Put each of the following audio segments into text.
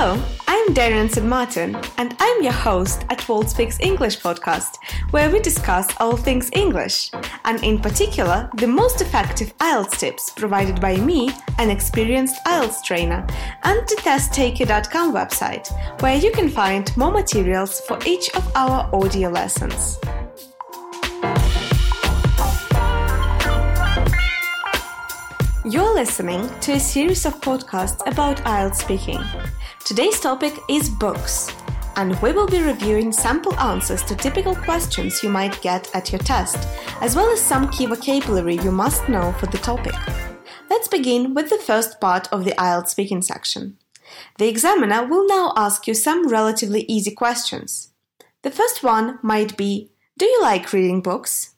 Hello, I'm Darren St. Martin, and I'm your host at World Speaks English podcast, where we discuss all things English, and in particular, the most effective IELTS tips provided by me, an experienced IELTS trainer, and the testtaker.com website, where you can find more materials for each of our audio lessons. Listening to a series of podcasts about IELTS speaking. Today's topic is books, and we will be reviewing sample answers to typical questions you might get at your test, as well as some key vocabulary you must know for the topic. Let's begin with the first part of the IELTS speaking section. The examiner will now ask you some relatively easy questions. The first one might be Do you like reading books?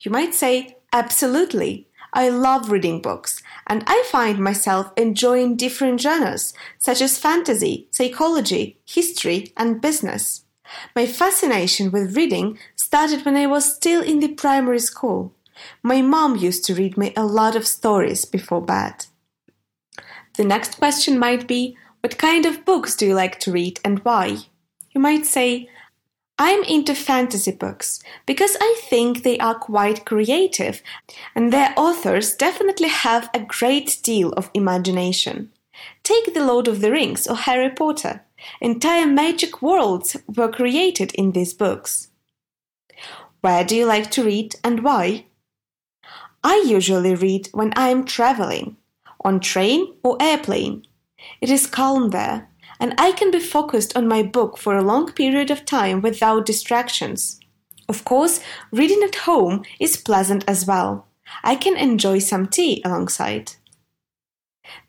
You might say, Absolutely. I love reading books, and I find myself enjoying different genres such as fantasy, psychology, history, and business. My fascination with reading started when I was still in the primary school. My mom used to read me a lot of stories before bed. The next question might be What kind of books do you like to read and why? You might say, I'm into fantasy books because I think they are quite creative and their authors definitely have a great deal of imagination. Take The Lord of the Rings or Harry Potter. Entire magic worlds were created in these books. Where do you like to read and why? I usually read when I am traveling, on train or airplane. It is calm there and I can be focused on my book for a long period of time without distractions. Of course, reading at home is pleasant as well. I can enjoy some tea alongside.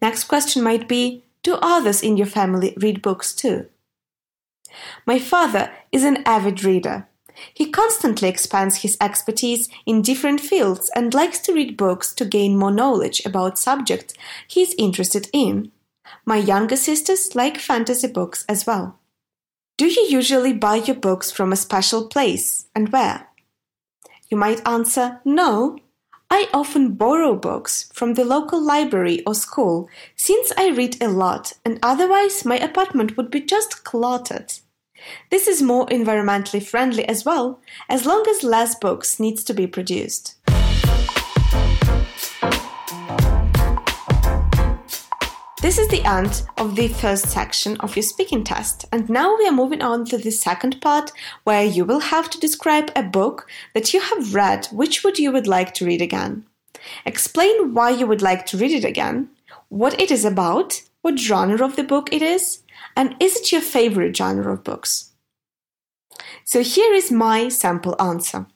Next question might be Do others in your family read books too? My father is an avid reader. He constantly expands his expertise in different fields and likes to read books to gain more knowledge about subjects he is interested in. My younger sisters like fantasy books as well. Do you usually buy your books from a special place and where? You might answer, No. I often borrow books from the local library or school since I read a lot and otherwise my apartment would be just cluttered. This is more environmentally friendly as well, as long as less books needs to be produced. This is the end of the first section of your speaking test, and now we are moving on to the second part where you will have to describe a book that you have read which would you would like to read again. Explain why you would like to read it again, what it is about, what genre of the book it is, and is it your favorite genre of books? So here is my sample answer.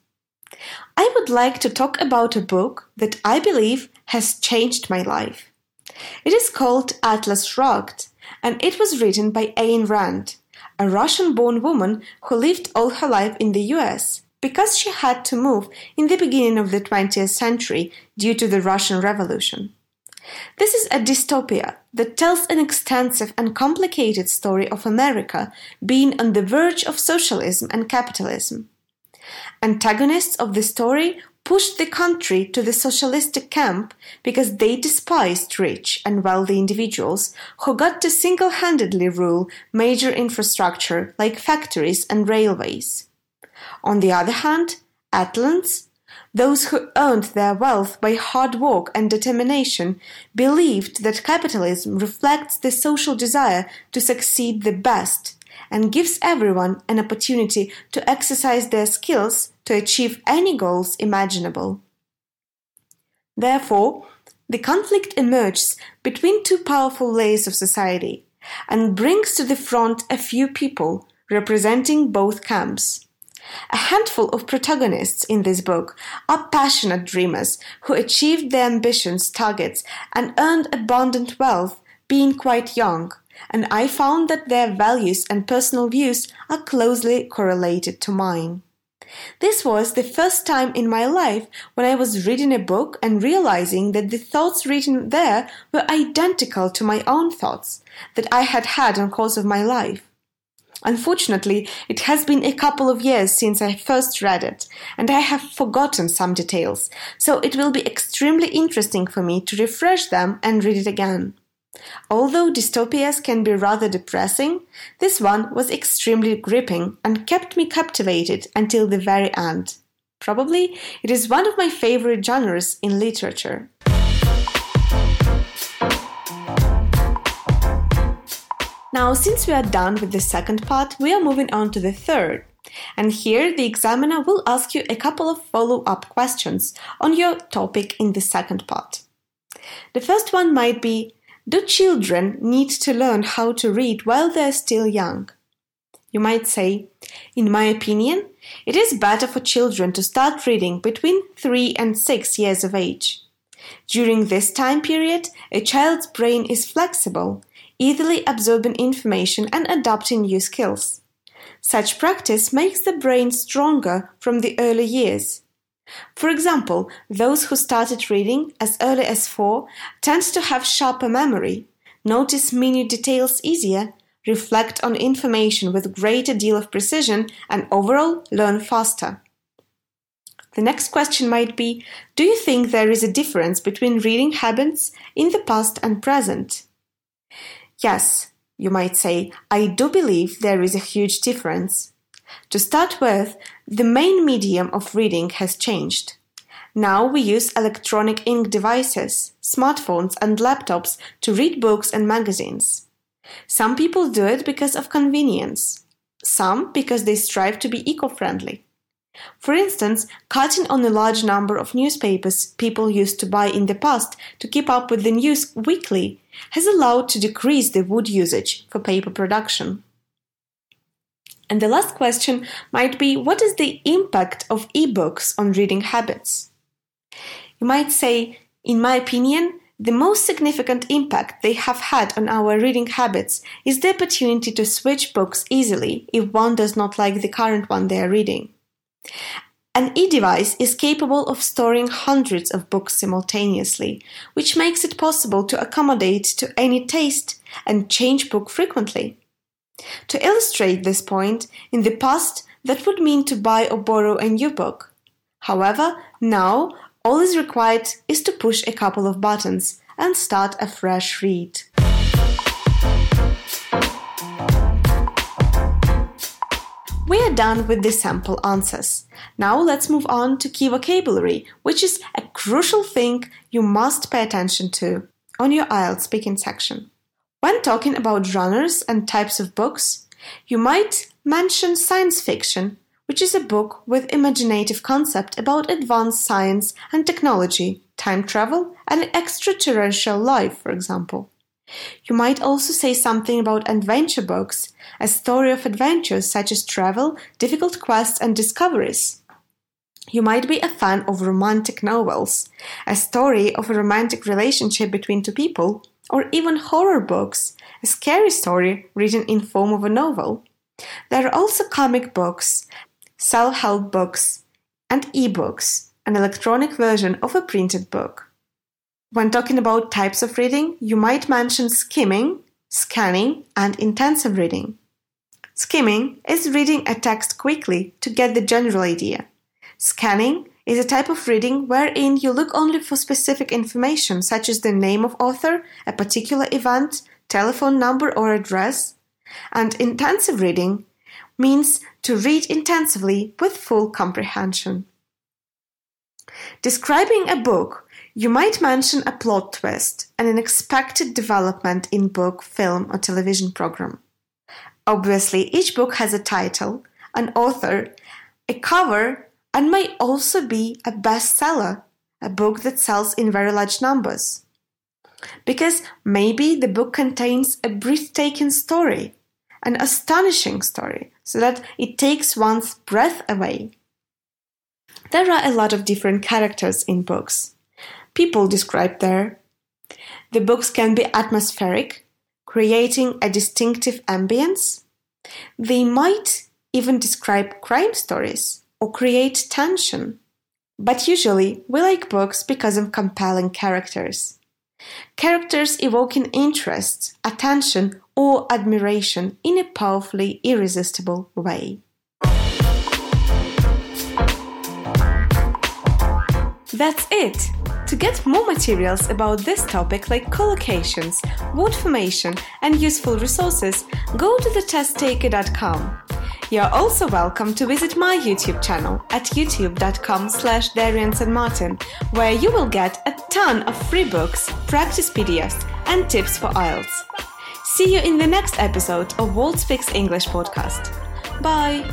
I would like to talk about a book that I believe has changed my life. It is called Atlas Shrugged, and it was written by Ayn Rand, a Russian born woman who lived all her life in the US because she had to move in the beginning of the 20th century due to the Russian Revolution. This is a dystopia that tells an extensive and complicated story of America being on the verge of socialism and capitalism. Antagonists of the story pushed the country to the socialistic camp because they despised rich and wealthy individuals who got to single handedly rule major infrastructure like factories and railways. On the other hand, Atlants, those who earned their wealth by hard work and determination, believed that capitalism reflects the social desire to succeed the best and gives everyone an opportunity to exercise their skills to achieve any goals imaginable. Therefore, the conflict emerges between two powerful layers of society and brings to the front a few people representing both camps. A handful of protagonists in this book are passionate dreamers who achieved their ambitions' targets and earned abundant wealth being quite young, and I found that their values and personal views are closely correlated to mine. This was the first time in my life when I was reading a book and realizing that the thoughts written there were identical to my own thoughts that I had had on course of my life. Unfortunately, it has been a couple of years since I first read it, and I have forgotten some details, so it will be extremely interesting for me to refresh them and read it again. Although dystopias can be rather depressing, this one was extremely gripping and kept me captivated until the very end. Probably it is one of my favorite genres in literature. Now, since we are done with the second part, we are moving on to the third. And here the examiner will ask you a couple of follow up questions on your topic in the second part. The first one might be Do children need to learn how to read while they're still young? You might say, In my opinion, it is better for children to start reading between 3 and 6 years of age. During this time period, a child's brain is flexible, easily absorbing information and adopting new skills. Such practice makes the brain stronger from the early years. For example, those who started reading as early as four tend to have sharper memory, notice minute details easier, reflect on information with greater deal of precision, and overall learn faster. The next question might be Do you think there is a difference between reading habits in the past and present? Yes, you might say, I do believe there is a huge difference. To start with, the main medium of reading has changed. Now we use electronic ink devices, smartphones, and laptops to read books and magazines. Some people do it because of convenience, some because they strive to be eco friendly. For instance, cutting on a large number of newspapers people used to buy in the past to keep up with the news weekly has allowed to decrease the wood usage for paper production. And the last question might be what is the impact of ebooks on reading habits? You might say, in my opinion, the most significant impact they have had on our reading habits is the opportunity to switch books easily if one does not like the current one they are reading. An e-device is capable of storing hundreds of books simultaneously, which makes it possible to accommodate to any taste and change book frequently. To illustrate this point, in the past that would mean to buy or borrow a new book. However, now all is required is to push a couple of buttons and start a fresh read. We are done with the sample answers. Now let's move on to key vocabulary, which is a crucial thing you must pay attention to on your IELTS speaking section. When talking about genres and types of books, you might mention science fiction, which is a book with imaginative concept about advanced science and technology, time travel, and extraterrestrial life, for example. You might also say something about adventure books, a story of adventures such as travel, difficult quests, and discoveries. You might be a fan of romantic novels, a story of a romantic relationship between two people, or even horror books, a scary story written in form of a novel. There are also comic books, self-help books, and e-books, an electronic version of a printed book. When talking about types of reading, you might mention skimming, scanning, and intensive reading. Skimming is reading a text quickly to get the general idea. Scanning is a type of reading wherein you look only for specific information such as the name of author, a particular event, telephone number or address. And intensive reading means to read intensively with full comprehension. Describing a book you might mention a plot twist and an expected development in book, film, or television program. Obviously, each book has a title, an author, a cover, and may also be a bestseller, a book that sells in very large numbers. Because maybe the book contains a breathtaking story, an astonishing story, so that it takes one's breath away. There are a lot of different characters in books people described there. The books can be atmospheric, creating a distinctive ambience. They might even describe crime stories or create tension. But usually, we like books because of compelling characters. Characters evoking interest, attention, or admiration in a powerfully irresistible way. That's it! To get more materials about this topic, like collocations, word formation, and useful resources, go to thetesttaker.com. You're also welcome to visit my YouTube channel at youtube.com slash Martin, where you will get a ton of free books, practice PDFs, and tips for IELTS. See you in the next episode of World Speaks English podcast. Bye!